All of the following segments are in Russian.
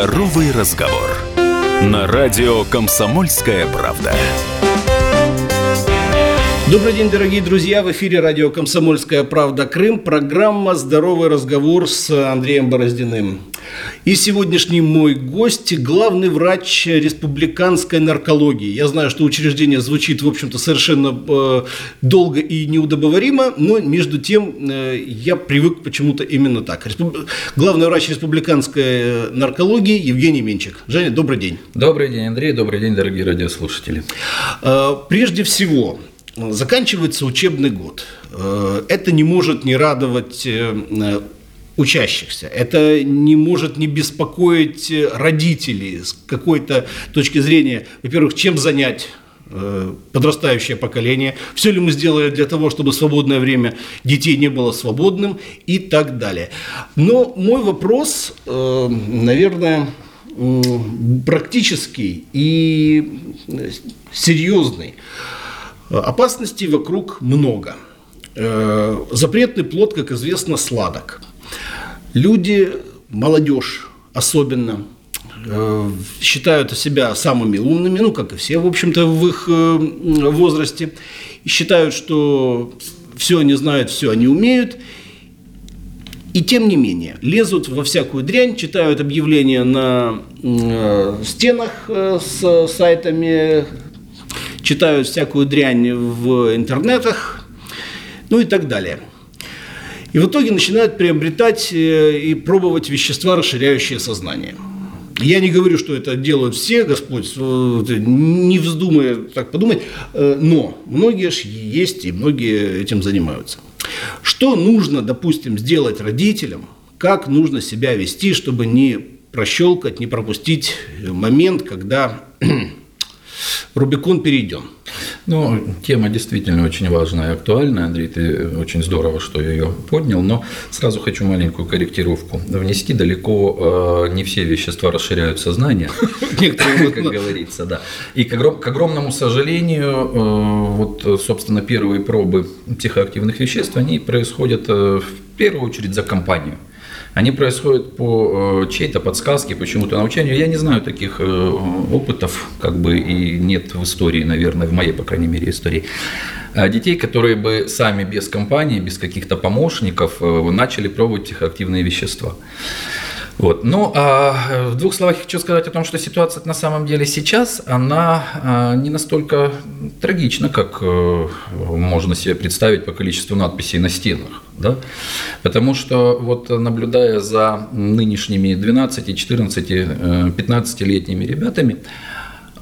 Здоровый разговор. На радио «Комсомольская правда». Добрый день, дорогие друзья! В эфире радио «Комсомольская правда. Крым». Программа «Здоровый разговор» с Андреем Бороздиным. И сегодняшний мой гость – главный врач республиканской наркологии. Я знаю, что учреждение звучит, в общем-то, совершенно э, долго и неудобоваримо, но между тем э, я привык почему-то именно так. Респуб... Главный врач республиканской наркологии Евгений Менчик. Женя, добрый день. Добрый день, Андрей. Добрый день, дорогие радиослушатели. Э, прежде всего, заканчивается учебный год. Э, это не может не радовать э, учащихся. Это не может не беспокоить родителей с какой-то точки зрения, во-первых, чем занять э, подрастающее поколение, все ли мы сделали для того, чтобы свободное время детей не было свободным и так далее. Но мой вопрос, наверное, практический и серьезный. Опасностей вокруг много. Э, запретный плод, как известно, сладок. Люди, молодежь особенно, э, считают себя самыми умными, ну, как и все, в общем-то, в их э, возрасте, и считают, что все они знают, все они умеют, и тем не менее, лезут во всякую дрянь, читают объявления на стенах с сайтами читают всякую дрянь в интернетах, ну и так далее. И в итоге начинают приобретать э, и пробовать вещества, расширяющие сознание. Я не говорю, что это делают все, Господь, не вздумая так подумать, э, но многие же есть и многие этим занимаются. Что нужно, допустим, сделать родителям, как нужно себя вести, чтобы не прощелкать, не пропустить момент, когда Рубикон перейден. Ну, тема действительно очень важная и актуальная, Андрей, ты очень здорово, что ее поднял, но сразу хочу маленькую корректировку внести. Далеко э, не все вещества расширяют сознание, как говорится, да. И к огромному сожалению, э, вот, собственно, первые пробы психоактивных веществ, они происходят э, в первую очередь за компанию они происходят по э, чьей-то подсказке, почему-то научению. Я не знаю таких э, опытов, как бы и нет в истории, наверное, в моей, по крайней мере, истории. А детей, которые бы сами без компании, без каких-то помощников э, начали пробовать психоактивные вещества. Вот. Ну, а в двух словах хочу сказать о том, что ситуация на самом деле сейчас, она а, не настолько трагична, как э, можно себе представить по количеству надписей на стенах. Да? Потому что вот наблюдая за нынешними 12, 14, 15-летними ребятами,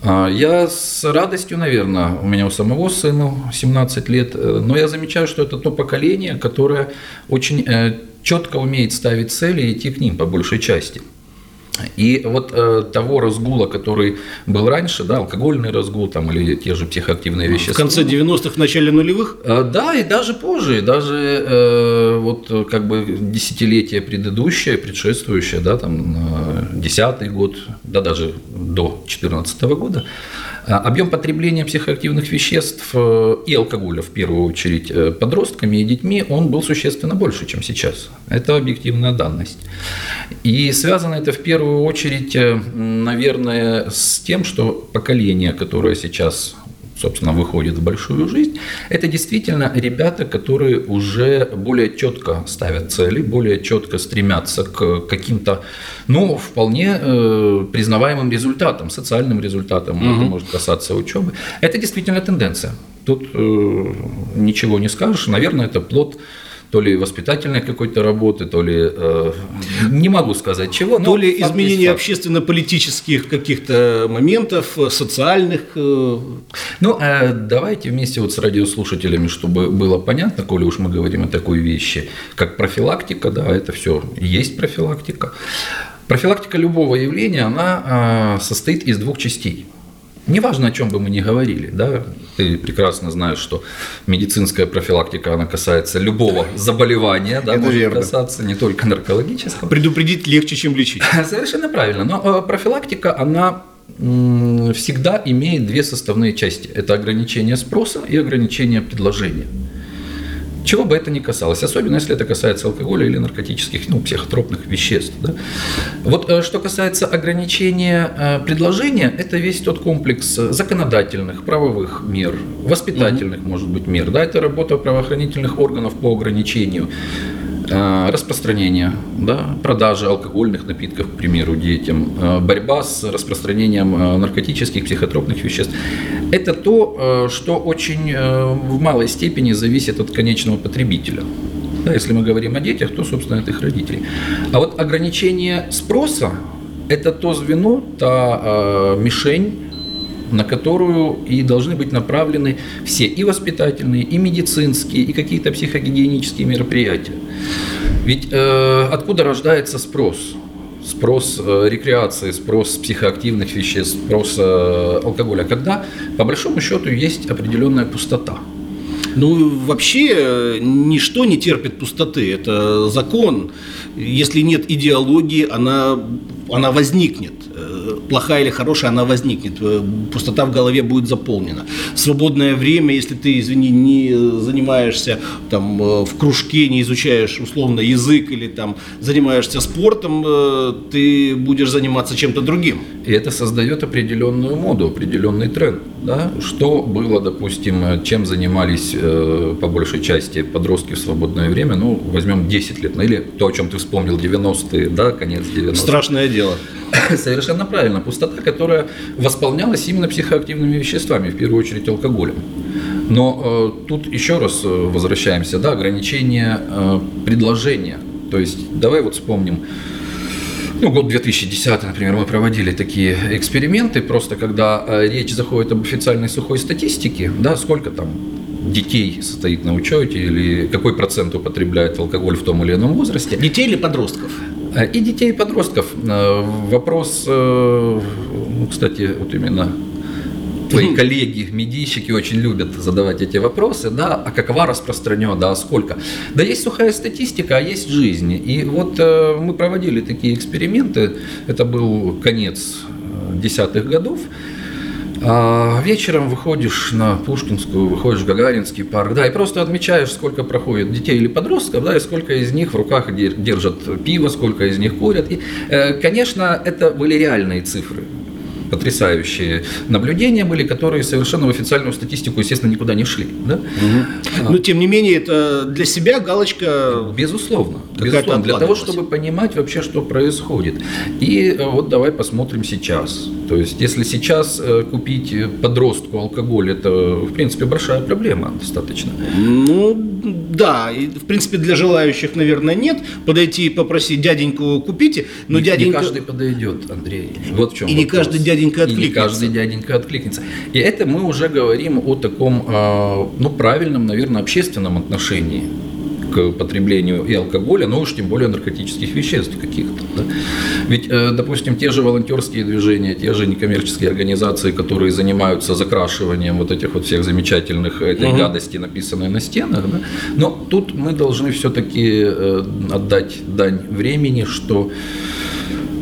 а, я с радостью, наверное, у меня у самого сыну 17 лет, э, но я замечаю, что это то поколение, которое очень э, четко умеет ставить цели и идти к ним по большей части. И вот э, того разгула, который был раньше, да, алкогольный разгул там, или те же психоактивные вещества. В конце 90-х, в начале нулевых? Э, да, и даже позже, даже э, вот как бы десятилетие предыдущее, предшествующее, да, там, э, десятый год, да, даже до 2014 года, а, объем потребления психоактивных веществ э, и алкоголя, в первую очередь, э, подростками и детьми, он был существенно больше, чем сейчас. Это объективная данность. И связано это в первую очередь, э, наверное, с тем, что поколение, которое сейчас собственно, выходит в большую жизнь, это действительно ребята, которые уже более четко ставят цели, более четко стремятся к каким-то, ну, вполне э, признаваемым результатам, социальным результатам, угу. это может касаться учебы. Это действительно тенденция. Тут э, ничего не скажешь. Наверное, это плод то ли воспитательной какой-то работы, то ли э, не могу сказать чего. То ли изменения общественно-политических каких-то моментов, социальных. Э... Ну, э, давайте вместе вот с радиослушателями, чтобы было понятно, коли уж мы говорим о такой вещи, как профилактика, да, это все есть профилактика. Профилактика любого явления, она э, состоит из двух частей. Неважно, о чем бы мы ни говорили, да, ты прекрасно знаешь, что медицинская профилактика, она касается любого заболевания, да, Это может верно. касаться не только наркологического. Предупредить легче, чем лечить. Совершенно правильно. Но э, профилактика, она всегда имеет две составные части. Это ограничение спроса и ограничение предложения. Чего бы это ни касалось, особенно если это касается алкоголя или наркотических, ну, психотропных веществ. Да? Вот э, что касается ограничения э, предложения, это весь тот комплекс законодательных, правовых мер, воспитательных, угу. может быть, мер. Да, это работа правоохранительных органов по ограничению Э, распространение, да, продажа алкогольных напитков, к примеру, детям, э, борьба с распространением э, наркотических, психотропных веществ. Это то, что очень в малой степени зависит от конечного потребителя. Да, если мы говорим о детях, то, собственно, это их родители. А вот ограничение спроса – это то звено, та мишень, на которую и должны быть направлены все и воспитательные, и медицинские, и какие-то психогигиенические мероприятия. Ведь э, откуда рождается спрос? Спрос э, рекреации, спрос психоактивных веществ, спрос э, алкоголя. Когда, по большому счету, есть определенная пустота. Ну, вообще, э, ничто не терпит пустоты. Это закон. Если нет идеологии, она, она возникнет плохая или хорошая, она возникнет. Э, пустота в голове будет заполнена. Свободное время, если ты, извини, не занимаешься там, э, в кружке, не изучаешь условно язык или там занимаешься спортом, э, ты будешь заниматься чем-то другим. И это создает определенную моду, определенный тренд. Да? Что было, допустим, чем занимались по большей части подростки в свободное время, ну, возьмем 10 лет, ну, или то, о чем ты вспомнил, 90-е, да, конец 90-х. Страшное дело. Совершенно правильно. Пустота, которая восполнялась именно психоактивными веществами, в первую очередь алкоголем. Но э, тут еще раз э, возвращаемся, да, ограничение э, предложения. То есть давай вот вспомним, ну, год 2010, например, мы проводили такие эксперименты, просто когда э, речь заходит об официальной сухой статистике, да, сколько там детей состоит на учете или какой процент употребляет алкоголь в том или ином возрасте. Детей или подростков? Э, и детей, и подростков. Э, вопрос, э, ну, кстати, вот именно твои коллеги, медийщики очень любят задавать эти вопросы, да, а какова распространена, да, а сколько. Да есть сухая статистика, а есть жизнь. И вот мы проводили такие эксперименты, это был конец десятых годов, а вечером выходишь на Пушкинскую, выходишь в Гагаринский парк, да, и просто отмечаешь, сколько проходит детей или подростков, да, и сколько из них в руках держат пиво, сколько из них курят. И, э, конечно, это были реальные цифры потрясающие наблюдения были, которые совершенно в официальную статистику, естественно, никуда не шли. Да? Угу. Но, тем не менее, это для себя галочка... Безусловно. безусловно для того, чтобы понимать вообще, что происходит. И э, вот давай посмотрим сейчас. То есть, если сейчас э, купить подростку алкоголь, это, в принципе, большая проблема достаточно. Ну, да. И, в принципе, для желающих, наверное, нет. Подойти и попросить дяденьку купите, но не, дяденька... Не каждый подойдет, Андрей. Вот в чем И вопрос. не каждый дяденька откликнется. И не каждый дяденька откликнется. И это мы уже говорим о таком, а, ну, правильном, наверное, общественном отношении к потреблению и алкоголя, но уж тем более наркотических веществ каких-то. Да? Ведь, э, допустим, те же волонтерские движения, те же некоммерческие организации, которые занимаются закрашиванием вот этих вот всех замечательных этой угу. гадости, написанной на стенах, да? но тут мы должны все-таки э, отдать дань времени, что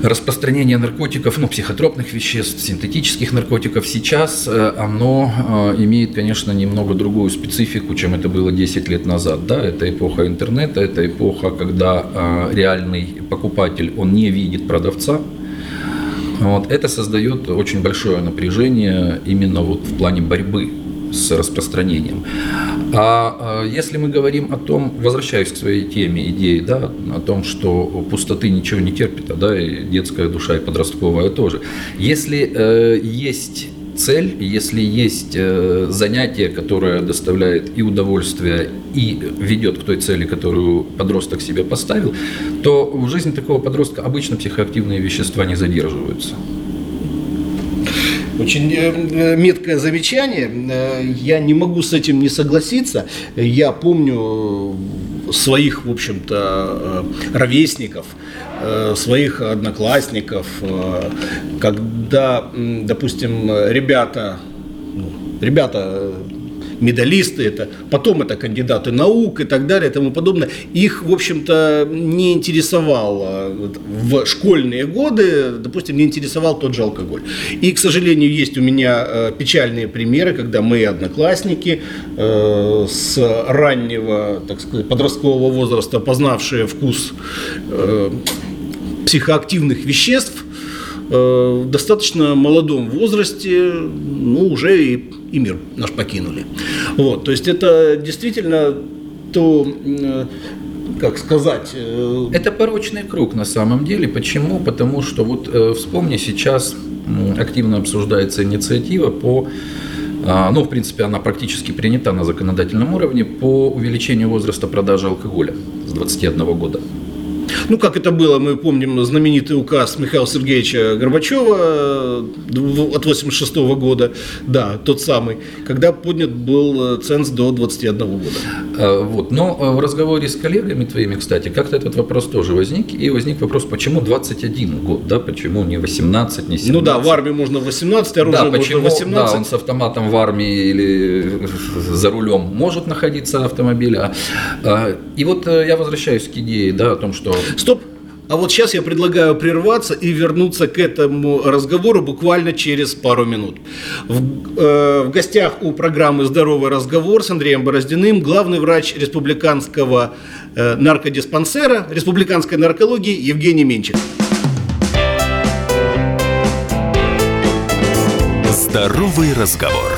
распространение наркотиков, ну, психотропных веществ, синтетических наркотиков сейчас, э, оно э, имеет, конечно, немного другую специфику, чем это было 10 лет назад. Да? Это эпоха интернета, это эпоха, когда э, реальный покупатель, он не видит продавца, вот, это создает очень большое напряжение именно вот в плане борьбы с распространением. А, а если мы говорим о том, возвращаюсь к своей теме, идеи, да, о том, что пустоты ничего не терпит, а, да, и детская душа, и подростковая тоже. Если э, есть цель, если есть э, занятие, которое доставляет и удовольствие, и ведет к той цели, которую подросток себе поставил, то в жизни такого подростка обычно психоактивные вещества не задерживаются. Очень э, э, меткое замечание. Э, я не могу с этим не согласиться. Я помню своих, в общем-то, ровесников, своих одноклассников, когда, допустим, ребята, ну, ребята медалисты, это, потом это кандидаты наук и так далее и тому подобное. Их, в общем-то, не интересовало в школьные годы, допустим, не интересовал тот же алкоголь. И, к сожалению, есть у меня э, печальные примеры, когда мои одноклассники э, с раннего, так сказать, подросткового возраста, познавшие вкус э, психоактивных веществ, в достаточно молодом возрасте, ну, уже и, и мир наш покинули. Вот, то есть это действительно то, э, как сказать... э, Это порочный круг на самом деле. Почему? Потому что вот э, вспомни, сейчас активно обсуждается инициатива по а, ну, в принципе, она практически принята на законодательном уровне по увеличению возраста продажи алкоголя с 21 года. Ну, как это было, мы помним знаменитый указ Михаила Сергеевича Горбачева э, от 86 года, да, тот самый, когда поднят был э, ценз до 21 года. А, Вот. Но э, в разговоре с коллегами твоими, кстати, как-то этот вопрос тоже возник. И возник вопрос, почему 21 год, да, почему не 18, не 17? Ну да, в армии можно 18, оружие Да, можно почему, 18. да, он с автоматом в армии или за рулем может находиться автомобиля. А, И вот э, я возвращаюсь к идее, да, о том, что Стоп. А вот сейчас я предлагаю прерваться и вернуться к этому разговору буквально через пару минут. В, э, в гостях у программы «Здоровый разговор» с Андреем Бороздиным главный врач республиканского э, наркодиспансера, республиканской наркологии Евгений Менчик. Здоровый разговор.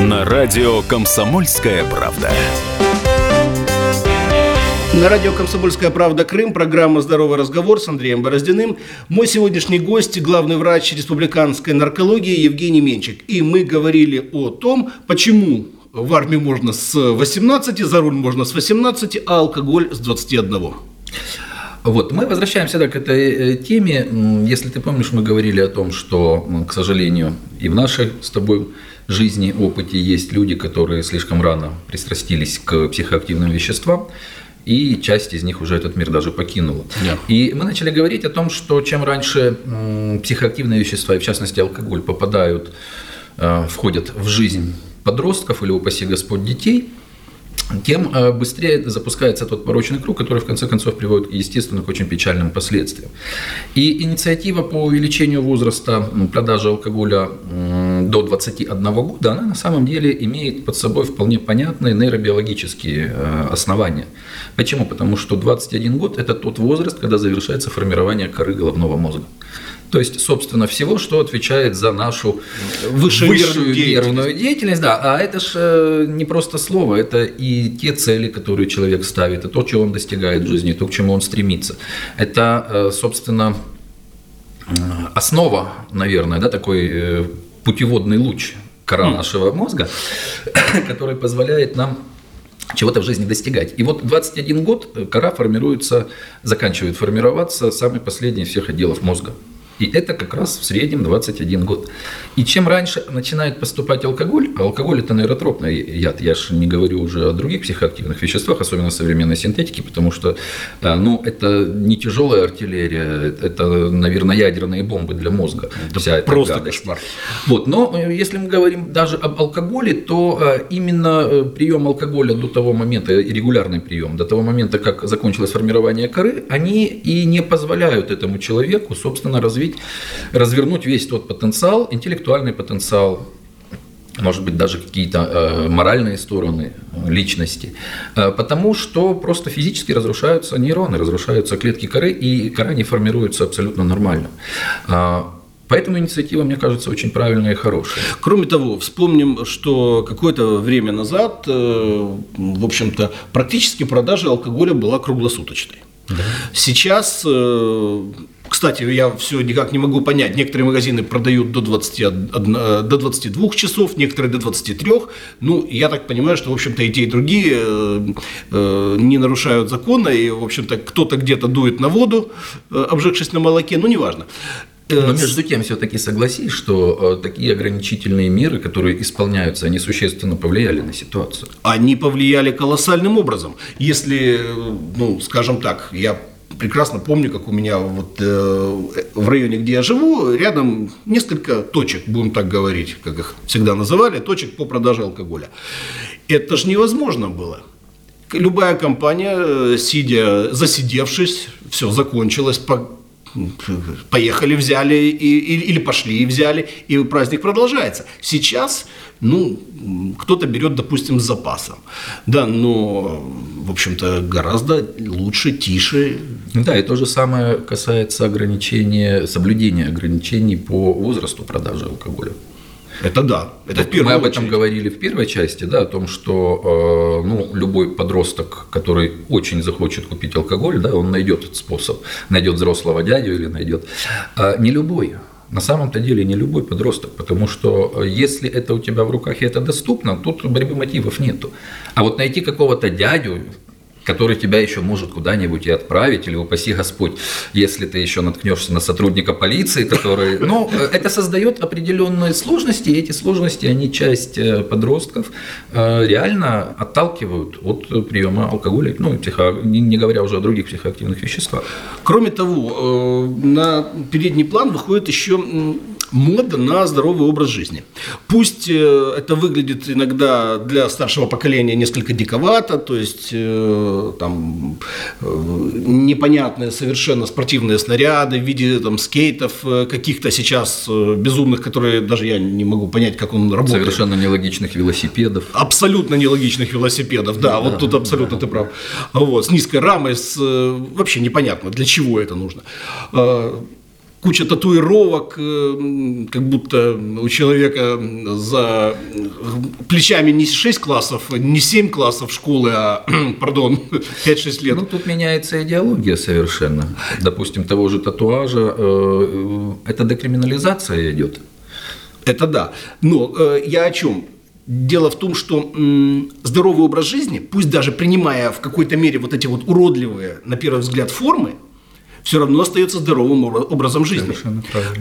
На радио «Комсомольская правда». На радио «Комсомольская правда. Крым» программа «Здоровый разговор» с Андреем Бороздиным. Мой сегодняшний гость – главный врач республиканской наркологии Евгений Менчик. И мы говорили о том, почему в армию можно с 18, за руль можно с 18, а алкоголь с 21. Вот, мы возвращаемся да, к этой э, теме. Если ты помнишь, мы говорили о том, что, к сожалению, и в нашей с тобой жизни, опыте есть люди, которые слишком рано пристрастились к психоактивным веществам, и часть из них уже этот мир даже покинула. Да. И мы начали говорить о том, что чем раньше психоактивные вещества, и в частности алкоголь, попадают, э, входят в жизнь подростков или, упаси Господь, детей, тем э, быстрее запускается тот порочный круг, который в конце концов приводит, естественно, к очень печальным последствиям. И инициатива по увеличению возраста продажи алкоголя до 21 года, она на самом деле имеет под собой вполне понятные нейробиологические э, основания. Почему? Потому что 21 год – это тот возраст, когда завершается формирование коры головного мозга. То есть, собственно, всего, что отвечает за нашу Высшую высшую, нервную нервную деятельность. Да, а это же не просто слово, это и те цели, которые человек ставит, и то, чего он достигает в жизни, то, к чему он стремится. Это, э, собственно, э, основа, наверное, да, такой э, путеводный луч кора нашего мозга, который позволяет нам чего-то в жизни достигать. И вот 21 год э, кора формируется, заканчивает формироваться самый последний из всех отделов мозга. И это как раз в среднем 21 год. И чем раньше начинает поступать алкоголь, а алкоголь это нейротропный яд, я же не говорю уже о других психоактивных веществах, особенно современной синтетики, потому что э, ну, это не тяжелая артиллерия, это, наверное, ядерные бомбы для мозга. Вся эта Просто гадость. кошмар. Вот, но э, если мы говорим даже об алкоголе, то э, именно прием алкоголя до того момента, и регулярный прием, до того момента, как закончилось формирование коры, они и не позволяют этому человеку, собственно, развить, развернуть весь тот потенциал, интеллектуальный потенциал, может быть, даже какие-то э, моральные стороны э, личности, Э, потому что просто физически разрушаются нейроны, разрушаются клетки коры, и кора не формируется абсолютно нормально. А, Поэтому инициатива, мне кажется, очень правильная и хорошая. Кроме того, вспомним, что какое-то время назад, э, в общем-то, практически продажа алкоголя была круглосуточной. Сейчас, э, кстати, я все никак не могу понять, некоторые магазины продают до, 21, э, до 22 часов, некоторые до 23. Ну, я так понимаю, что, в общем-то, и те, и другие э, э, не нарушают закона, и, в общем-то, кто-то где-то дует на воду, э, обжегшись на молоке, ну, неважно. Э, Но между тем, все-таки согласись, что э, такие ограничительные меры, которые исполняются, они существенно повлияли на ситуацию. они повлияли колоссальным образом. Если, ну, скажем так, я прекрасно помню, как у меня вот э, в районе, где я живу, рядом несколько точек, будем так говорить, как их всегда называли, точек по продаже алкоголя. Это же невозможно было. Любая компания, э, сидя, засидевшись, все закончилось, по, поехали, взяли, и, или пошли и взяли, и праздник продолжается. Сейчас, ну, кто-то берет, допустим, с запасом. Да, но, в общем-то, гораздо лучше, тише. Да, и то же самое касается ограничения, соблюдения ограничений по возрасту продажи алкоголя. Это да. Это в Мы об этом очередь. говорили в первой части, да, о том, что э, ну, любой подросток, который очень захочет купить алкоголь, да, он найдет этот способ, найдет взрослого дядю или найдет. А не любой. На самом-то деле не любой подросток, потому что э, если это у тебя в руках и это доступно, тут борьбы мотивов нету. А вот найти какого-то дядю, который тебя еще может куда-нибудь и отправить, или упаси Господь, если ты еще наткнешься на сотрудника полиции, который... Ну, это создает определенные сложности, и эти сложности, они часть э, подростков э, реально отталкивают от приема алкоголя, ну, психо... не говоря уже о других психоактивных веществах. Кроме того, э, на передний план выходит еще мода на здоровый образ жизни. Пусть э, это выглядит иногда для старшего поколения несколько диковато, то есть э, там э, непонятные совершенно спортивные снаряды в виде там скейтов каких-то сейчас безумных, которые даже я не могу понять, как он работает. Совершенно нелогичных велосипедов. Абсолютно нелогичных велосипедов, да, да вот тут абсолютно да. ты прав. Вот, с низкой рамой, с, вообще непонятно, для чего это нужно куча татуировок, э, как будто у человека за плечами не 6 классов, не 7 классов школы, а, пардон, 5-6 лет. Ну, тут меняется идеология совершенно. Допустим, того же татуажа, э, э, это декриминализация идет. Это да. Но я о чем? Дело в том, что здоровый образ жизни, пусть даже принимая в какой-то мере вот эти вот уродливые, на первый взгляд, формы, все равно остается здоровым образом жизни.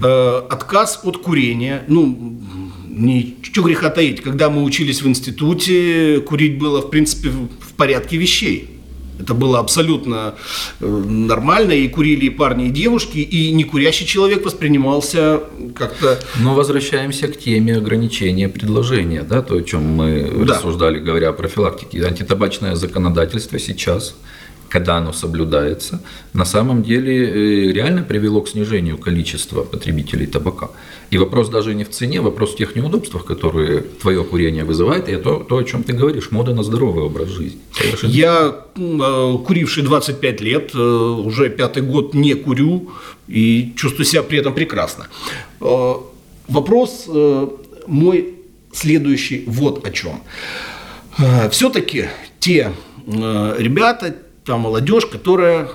Э, отказ от курения, ну, ничего греха таить. Когда мы учились в институте, курить было, в принципе, в порядке вещей. Это было абсолютно э, нормально, и курили и парни, и девушки, и некурящий человек воспринимался как-то... Но возвращаемся к теме ограничения предложения, да, то, о чем мы да. рассуждали, говоря о профилактике. Антитабачное законодательство сейчас – когда оно соблюдается, на самом деле э, реально привело к снижению количества потребителей табака. И вопрос даже не в цене, вопрос в тех неудобствах, которые твое курение вызывает, и то, то о чем ты говоришь, мода на здоровый образ жизни. Совершенно. Я, э, куривший 25 лет, э, уже пятый год не курю и чувствую себя при этом прекрасно. Вопрос мой следующий вот о чем. Все-таки те ребята, та молодежь, которая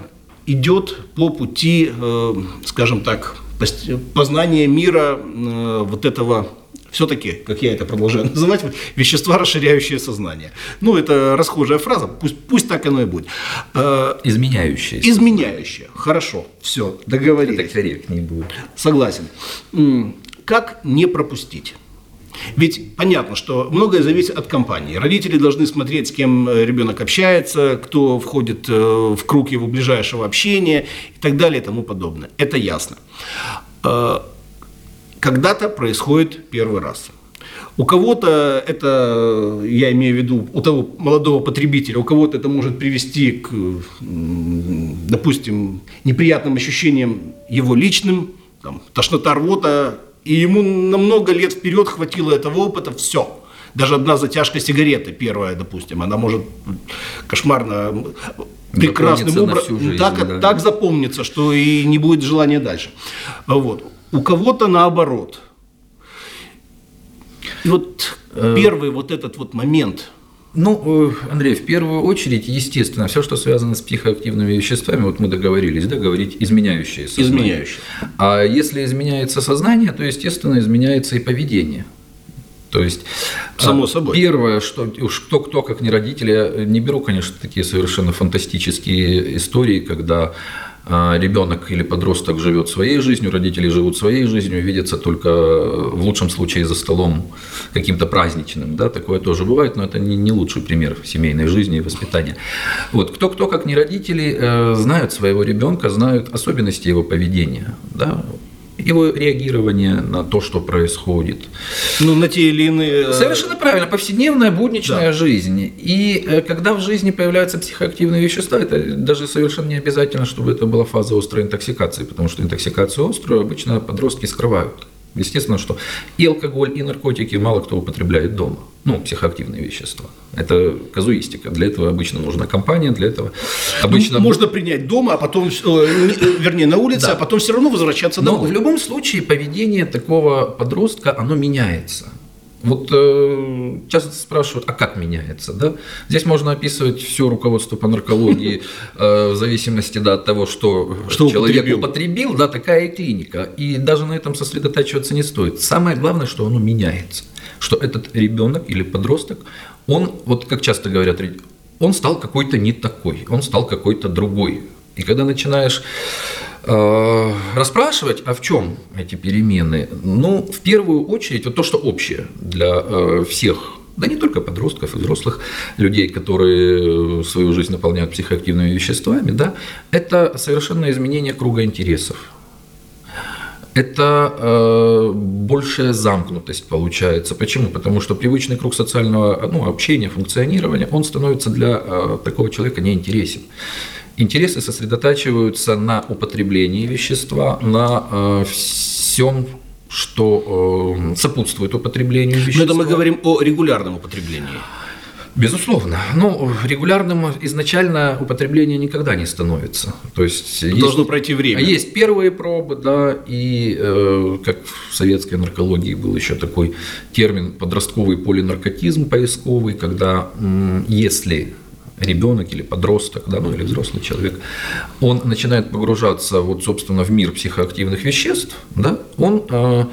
идет по пути, э, скажем так, познания мира э, вот этого все-таки, как я это продолжаю называть, вещества, расширяющие сознание. Ну, это расхожая фраза, пусть, пусть так оно и будет. Э, изменяющие. Изменяющие. Хорошо, все, договорились. Это корректнее будет. Согласен. Как не пропустить? Ведь понятно, что многое зависит от компании. Родители должны смотреть, с кем э, ребенок общается, кто входит э, в круг его ближайшего общения и так далее и тому подобное. Это ясно. Э, когда-то происходит первый раз. У кого-то это, я имею в виду, у того молодого потребителя, у кого-то это может привести к, допустим, неприятным ощущениям его личным, там, тошнота рвота, и ему на много лет вперед хватило этого опыта, все. Даже одна затяжка сигареты, первая, допустим, она может кошмарно прекрасным образом так, да. так запомнится, что и не будет желания дальше. Вот. У кого-то наоборот. И вот э, первый вот этот вот момент – ну, э, Андрей, в первую очередь, естественно, все, что связано с психоактивными веществами, вот мы договорились, да, говорить изменяющие сознание. Изменяющие. А если изменяется сознание, то, естественно, изменяется и поведение. То есть, само а, собой. Первое, что уж кто кто, как не родители, я не беру, конечно, такие совершенно фантастические истории, когда ребенок или подросток живет своей жизнью, родители живут своей жизнью, видятся только в лучшем случае за столом каким-то праздничным. Да, такое тоже бывает, но это не, не лучший пример семейной жизни и воспитания. Вот, кто-кто, как не родители, э, знают своего ребенка, знают особенности его поведения. Да? Его реагирование на то, что происходит. Ну, на те или иные... Э, Совершенно правильно. Повседневная, будничная да. жизнь. И э, когда в жизни появляются психоактивные вещества, это даже совершенно не обязательно, чтобы это была фаза острой интоксикации, потому что интоксикацию острую обычно подростки скрывают. Естественно, что и алкоголь, и наркотики мало кто употребляет дома. Ну, психоактивные вещества. Это казуистика. Для этого обычно нужна компания, для этого обычно... Ну, можно принять дома, а потом, э, вернее, на улице, да. а потом все равно возвращаться домой. Но в любом случае поведение такого подростка, оно меняется. Вот э, часто спрашивают, а как меняется? Да? Здесь можно описывать все руководство по наркологии э, в зависимости да, от того, что, что человек употребил. употребил, да, такая и клиника. И даже на этом сосредотачиваться не стоит. Самое главное, что оно меняется. Что этот ребенок или подросток, он, вот как часто говорят, он стал какой-то не такой, он стал какой-то другой. И когда начинаешь расспрашивать, а в чем эти перемены? Ну, в первую очередь, вот то, что общее для э, всех да не только подростков и взрослых людей, которые свою жизнь наполняют психоактивными веществами, да, это совершенно изменение круга интересов. Это э, большая замкнутость получается. Почему? Потому что привычный круг социального ну, общения, функционирования, он становится для э, такого человека неинтересен интересы сосредотачиваются на употреблении вещества, на э, всем что э, сопутствует употреблению вещества. Но это мы говорим о регулярном употреблении. Безусловно. Ну, регулярным изначально употребление никогда не становится. То есть должно есть, пройти время. Есть первые пробы, да, и э, как в советской наркологии был еще такой термин подростковый полинаркотизм поисковый, когда м, если ребенок или подросток, да, ну или взрослый человек, он начинает погружаться вот, собственно, в мир психоактивных веществ, да, он э,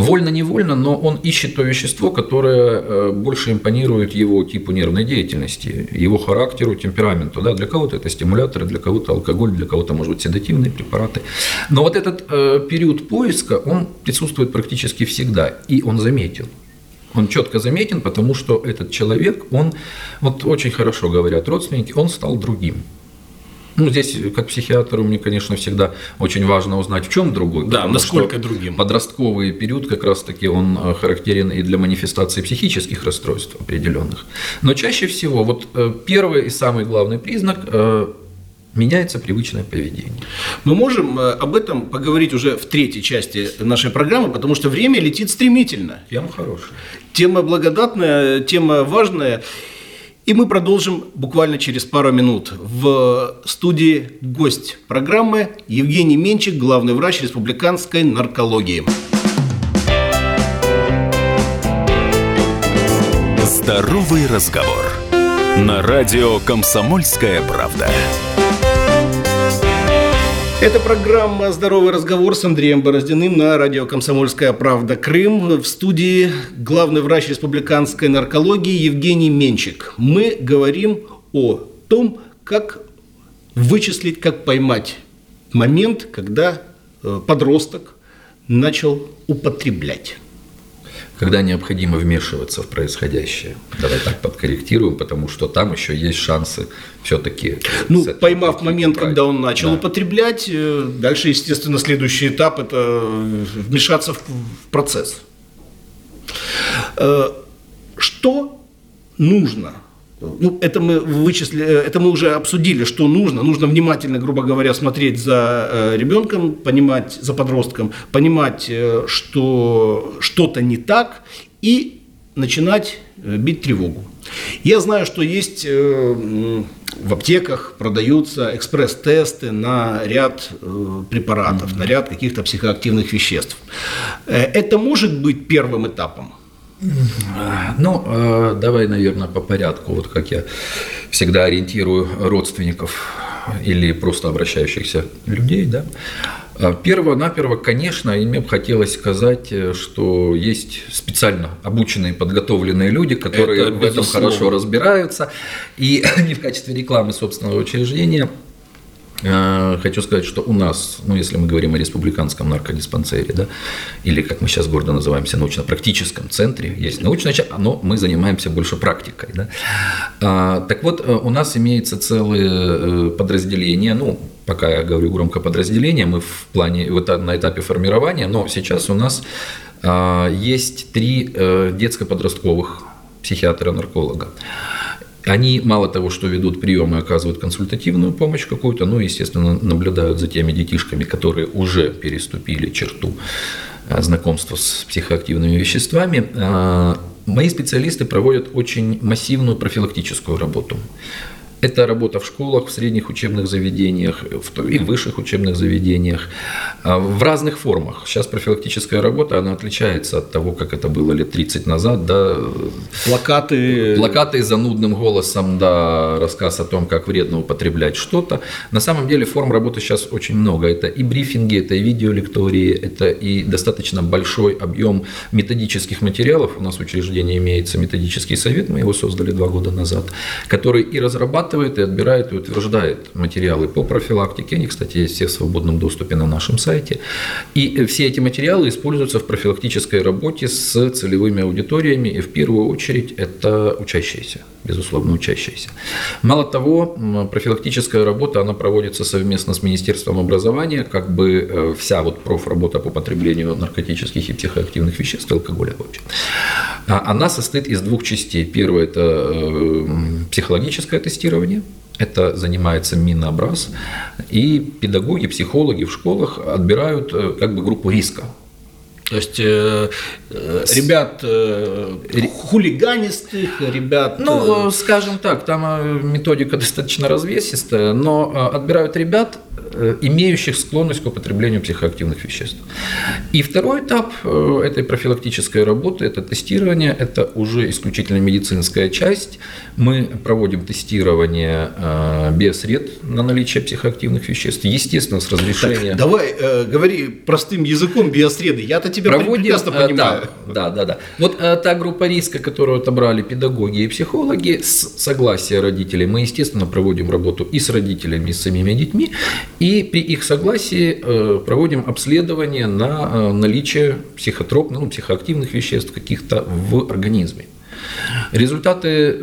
вольно-невольно, но он ищет то вещество, которое э, больше импонирует его типу нервной деятельности, его характеру, темпераменту. Да? Для кого-то это стимуляторы, для кого-то алкоголь, для кого-то, может быть, седативные препараты. Но вот этот э, период поиска, он присутствует практически всегда, и он заметен. Он четко заметен, потому что этот человек, он, вот очень хорошо говорят родственники, он стал другим. Ну, здесь, как психиатру, мне, конечно, всегда очень важно узнать, в чем другой. Да, насколько другим. Подростковый период как раз-таки он э, характерен и для манифестации психических расстройств определенных. Но чаще всего, вот э, первый и самый главный признак э, меняется привычное поведение. Мы можем э, об этом поговорить уже в третьей части нашей программы, потому что время летит стремительно. Тема хорошая. Тема благодатная, тема важная. И мы продолжим буквально через пару минут. В студии гость программы Евгений Менчик, главный врач республиканской наркологии. Здоровый разговор. На радио «Комсомольская правда». Это программа «Здоровый разговор» с Андреем Бороздиным на радио «Комсомольская правда. Крым». В студии главный врач республиканской наркологии Евгений Менчик. Мы говорим о том, как вычислить, как поймать момент, когда э, подросток начал употреблять когда необходимо вмешиваться в происходящее. Давай так подкорректируем, потому что там еще есть шансы все-таки. Ну, поймав момент, брать. когда он начал да. употреблять, э, дальше, естественно, следующий этап – это вмешаться в процесс. Э, что нужно ну, это мы вычислили, э, это мы уже обсудили, что нужно. Нужно внимательно, грубо говоря, смотреть за э, ребенком, понимать, за подростком, понимать, э, что что-то не так, и начинать бить тревогу. Я знаю, что есть в аптеках продаются экспресс-тесты на ряд препаратов, на ряд каких-то психоактивных веществ. Это может быть первым этапом. Ну, э, давай, наверное, по порядку. Вот как я всегда ориентирую родственников или просто обращающихся людей, да. Э, Перво-наперво, конечно, и мне бы хотелось сказать, э, что есть специально обученные, подготовленные люди, которые Это, в этом хорошо разбираются. И не в качестве рекламы собственного учреждения хочу сказать, что у нас, ну, если мы говорим о республиканском наркодиспансере, да, или, как мы сейчас гордо называемся, научно-практическом центре, есть научная часть, но мы занимаемся больше практикой. Да. А, так вот, э, у нас имеется целые э, подразделения, ну, пока я говорю громко подразделения, мы в плане, вот на этапе формирования, но сейчас у нас а, есть три детско-подростковых психиатра-нарколога. Они мало того, что ведут приемы, оказывают консультативную помощь какую-то, но, естественно, наблюдают за теми детишками, которые уже переступили черту э, знакомства с психоактивными веществами. А, мои специалисты проводят очень массивную профилактическую работу. Это работа в школах, в средних учебных заведениях и в высших учебных заведениях а, в разных формах. Сейчас профилактическая работа, она отличается от того, как это было лет 30 назад. Да. Плакаты. Плакаты за нудным голосом, да, рассказ о том, как вредно употреблять что-то. На самом деле форм работы сейчас очень много. Это и брифинги, это и видеолектории, это и достаточно большой объем методических материалов. У нас в учреждении имеется методический совет, мы его создали два года назад, который и разрабатывает обрабатывает и отбирает и утверждает материалы по профилактике. Они, кстати, есть все в свободном доступе на нашем сайте. И все эти материалы используются в профилактической работе с целевыми аудиториями. И в первую очередь это учащиеся, безусловно, учащиеся. Мало того, профилактическая работа, она проводится совместно с Министерством образования, как бы э, вся вот профработа по потреблению наркотических и психоактивных веществ, алкоголя вообще. А она состоит из двух частей. Первое – это э, психологическое тестирование, тестирования. Это занимается Минобраз. И педагоги, психологи в школах отбирают э, как бы группу риска. То есть э, э, ребят э, хулиганистых, ребят... Ну, э, скажем так, там э, методика достаточно развесистая, но отбирают ребят, Э, имеющих склонность к употреблению психоактивных веществ. И второй этап э, этой профилактической работы – это тестирование, это уже исключительно медицинская часть. Мы проводим тестирование э, биосред на наличие психоактивных веществ, естественно, с разрешения… Так, давай, э, говори простым языком биосреды, я-то тебя проводим, прекрасно понимаю. Да, да, да. Вот та группа риска, которую отобрали педагоги и психологи, с согласия родителей, мы, естественно, проводим работу и с родителями, и с самими детьми, и при их согласии э, проводим обследование на э, наличие психотропных, ну, психоактивных веществ каких-то в организме. Результаты,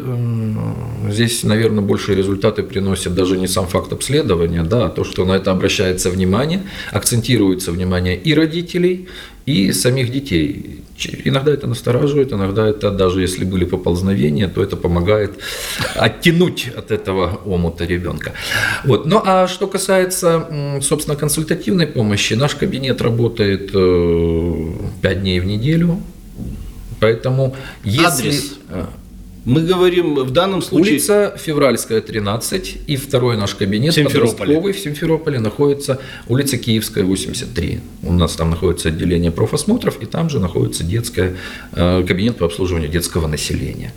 здесь, наверное, большие результаты приносят даже не сам факт обследования, да, а то, что на это обращается внимание, акцентируется внимание и родителей, и самих детей. Иногда это настораживает, иногда это, даже если были поползновения, то это помогает оттянуть от этого омута ребенка. Вот. Ну а что касается, собственно, консультативной помощи, наш кабинет работает 5 э, дней в неделю, Поэтому если... Адрес. Мы говорим в данном случае... Улица Февральская, 13, и второй наш кабинет подростковый в Симферополе находится улица Киевская, 83. У нас там находится отделение профосмотров, и там же находится детская, э, кабинет по обслуживанию детского населения.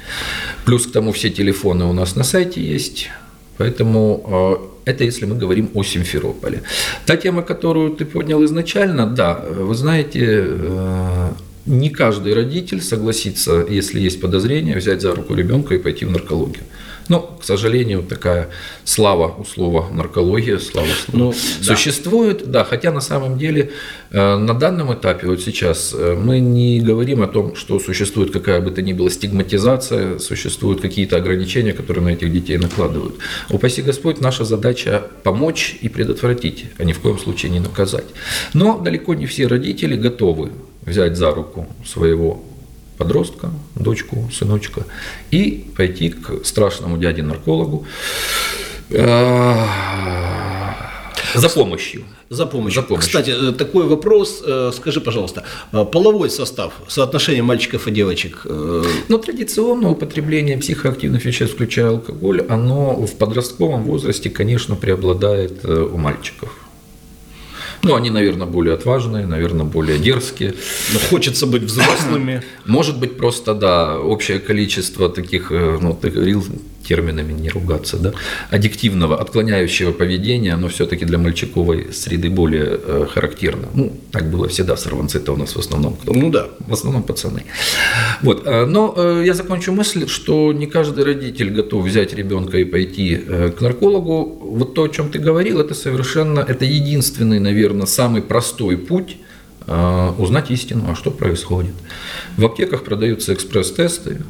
Плюс к тому все телефоны у нас на сайте есть, поэтому э, это если мы говорим о Симферополе. Та тема, которую ты поднял изначально, да, вы знаете, э, не каждый родитель согласится, если есть подозрение, взять за руку ребенка и пойти в наркологию. Но, к сожалению, такая слава у слова наркология, слава слова ну, существует, да. да, хотя на самом деле э, на данном этапе, вот сейчас, э, мы не говорим о том, что существует какая бы то ни была стигматизация, существуют какие-то ограничения, которые на этих детей накладывают. Упаси Господь, наша задача помочь и предотвратить, а ни в коем случае не наказать. Но далеко не все родители готовы взять за руку своего подростка, дочку, сыночка, и пойти к страшному дяде-наркологу э, за помощью. За помощью. За помощью. Кстати, э, такой вопрос. Э, скажи, пожалуйста, половой состав, соотношение мальчиков и девочек? Ну, традиционно употребление психоактивных веществ, включая алкоголь, оно в подростковом возрасте, конечно, преобладает у мальчиков. Ну, они, наверное, более отважные, наверное, более дерзкие. Но хочется быть взрослыми. Может быть, просто, да, общее количество таких, э, ну, говорил, терминами не ругаться, да, аддиктивного, отклоняющего поведения, оно все-таки для мальчиковой среды более э, характерно. Ну, так было всегда, сорванцы-то у нас в основном кто? Ну да. В основном пацаны. Вот. э, Но э, я закончу мысль, что не каждый родитель готов взять ребенка и пойти э, к наркологу. Вот то, о чем ты говорил, это совершенно, это единственный, наверное, самый простой путь э, узнать истину, а что происходит. В аптеках продаются экспресс-тесты,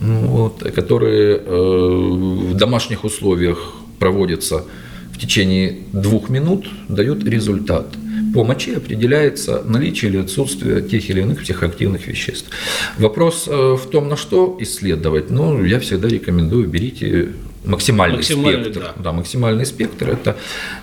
вот, которые э, в домашних условиях проводятся в течение двух минут, дают результат. По моче определяется наличие или отсутствие тех или иных психоактивных веществ. Вопрос э, в том, на что исследовать. Ну, я всегда рекомендую, берите максимальный, Максимальный, спектр. да. Да, максимальный спектр. Это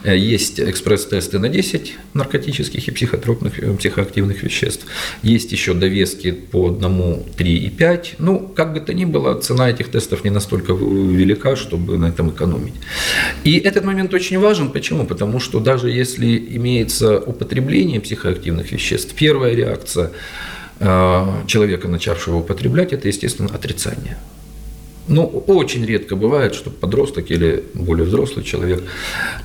э, есть экспресс-тесты на 10 наркотических и психотропных, э, психоактивных веществ. Есть еще довески по одному, 3 и 5. Ну, как бы то ни было, цена этих тестов не настолько велика, чтобы на этом экономить. И этот момент очень важен. Почему? Потому что даже если имеется употребление психоактивных веществ, первая реакция э, человека, начавшего употреблять, это, естественно, отрицание. Ну, очень редко бывает, что подросток или более взрослый человек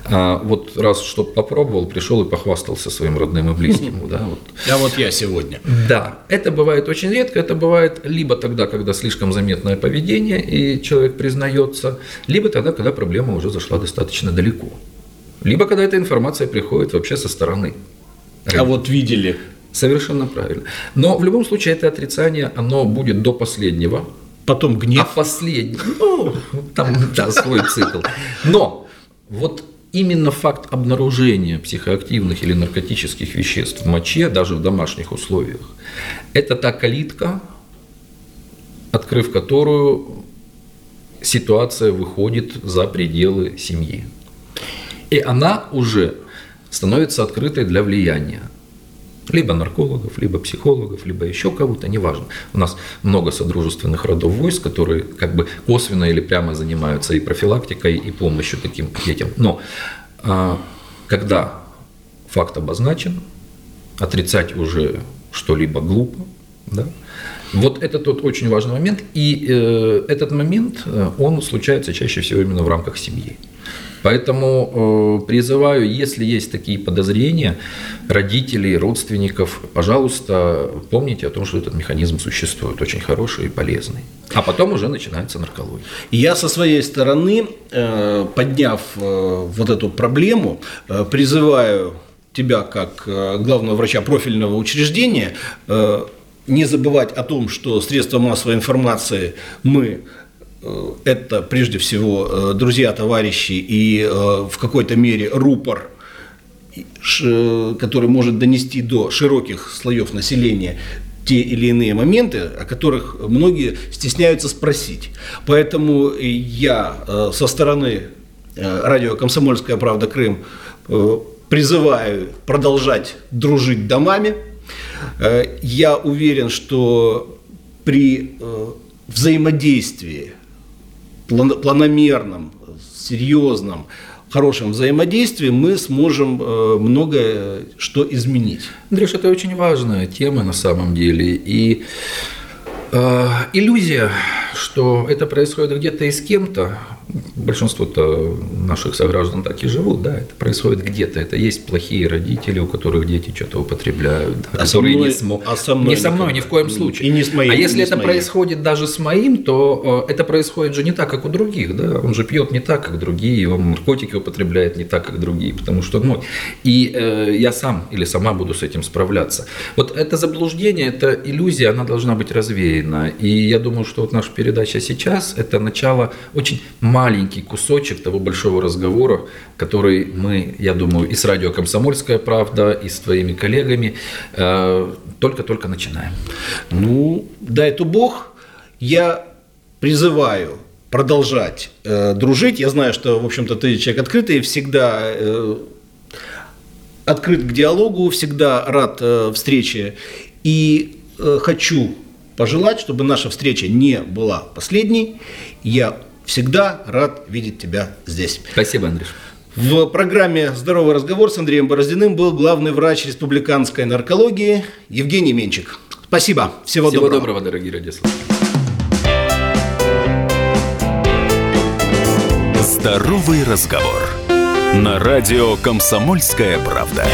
а, вот раз что попробовал, пришел и похвастался своим родным и близким. Да, вот. А вот я сегодня. да, это бывает очень редко. Это бывает либо тогда, когда слишком заметное поведение, и человек признается, либо тогда, когда проблема уже зашла достаточно далеко. Либо когда эта информация приходит вообще со стороны. А вот видели. Совершенно правильно. Но в любом случае это отрицание, оно будет до последнего, Потом а гнев. последний, ну, там да, свой цикл. Но вот именно факт обнаружения психоактивных или наркотических веществ в моче, даже в домашних условиях, это та калитка, открыв которую ситуация выходит за пределы семьи. И она уже становится открытой для влияния. Либо наркологов, либо психологов, либо еще кого-то, неважно. У нас много содружественных родов войск, которые как бы косвенно или прямо занимаются и профилактикой, и помощью таким детям. Но а, когда факт обозначен, отрицать уже что-либо глупо, да? Вот это тот очень важный момент, и э, этот момент, э, он случается чаще всего именно в рамках семьи. Поэтому э, призываю, если есть такие подозрения, родителей, родственников, пожалуйста, помните о том, что этот механизм существует, очень хороший и полезный. А потом уже начинается наркология. Я со своей стороны, э, подняв э, вот эту проблему, э, призываю тебя как э, главного врача профильного учреждения э, не забывать о том, что средства массовой информации мы это прежде всего э, друзья, товарищи и э, в какой-то мере рупор, который может донести до широких слоев населения те или иные моменты, о которых многие стесняются спросить. Поэтому я э, со стороны э, радио «Комсомольская правда. Крым» э, призываю продолжать дружить домами. Э, Я уверен, что при э, взаимодействии планомерном, серьезном, хорошем взаимодействии мы сможем э, многое что изменить. Андрюш, это очень важная тема на самом деле. И э, иллюзия, что это происходит где-то и с кем-то, большинство-то наших сограждан так и живут, да, это происходит где-то. Это есть плохие родители, у которых дети что-то употребляют, да, А которые мной- не смо- а со мной не со мной, никогда. ни в коем случае. И не с моим, а если это моим. происходит даже с моим, то э, это происходит же не так, как у других, да, он же пьет не так, как другие, он наркотики употребляет не так, как другие, потому что мой. И э, я сам или сама буду с этим справляться. Вот это заблуждение, это иллюзия, она должна быть развеяна. И я думаю, что вот наша передача сейчас – это начало, очень маленький кусочек того большого разговора, который мы, я думаю, и с радио «Комсомольская правда», и с твоими коллегами э, только-только начинаем. Ну, дай то Бог, я призываю продолжать э, дружить. Я знаю, что, в общем-то, ты человек открытый, всегда э, открыт к диалогу, всегда рад э, встрече. И э, хочу пожелать, чтобы наша встреча не была последней. Я всегда рад видеть тебя здесь. Спасибо, Андрюш. В программе «Здоровый разговор» с Андреем Бороздиным был главный врач республиканской наркологии Евгений Менчик. Спасибо. Всего, Всего доброго. доброго, дорогие радиослушатели. Здоровый разговор. На радио «Комсомольская правда».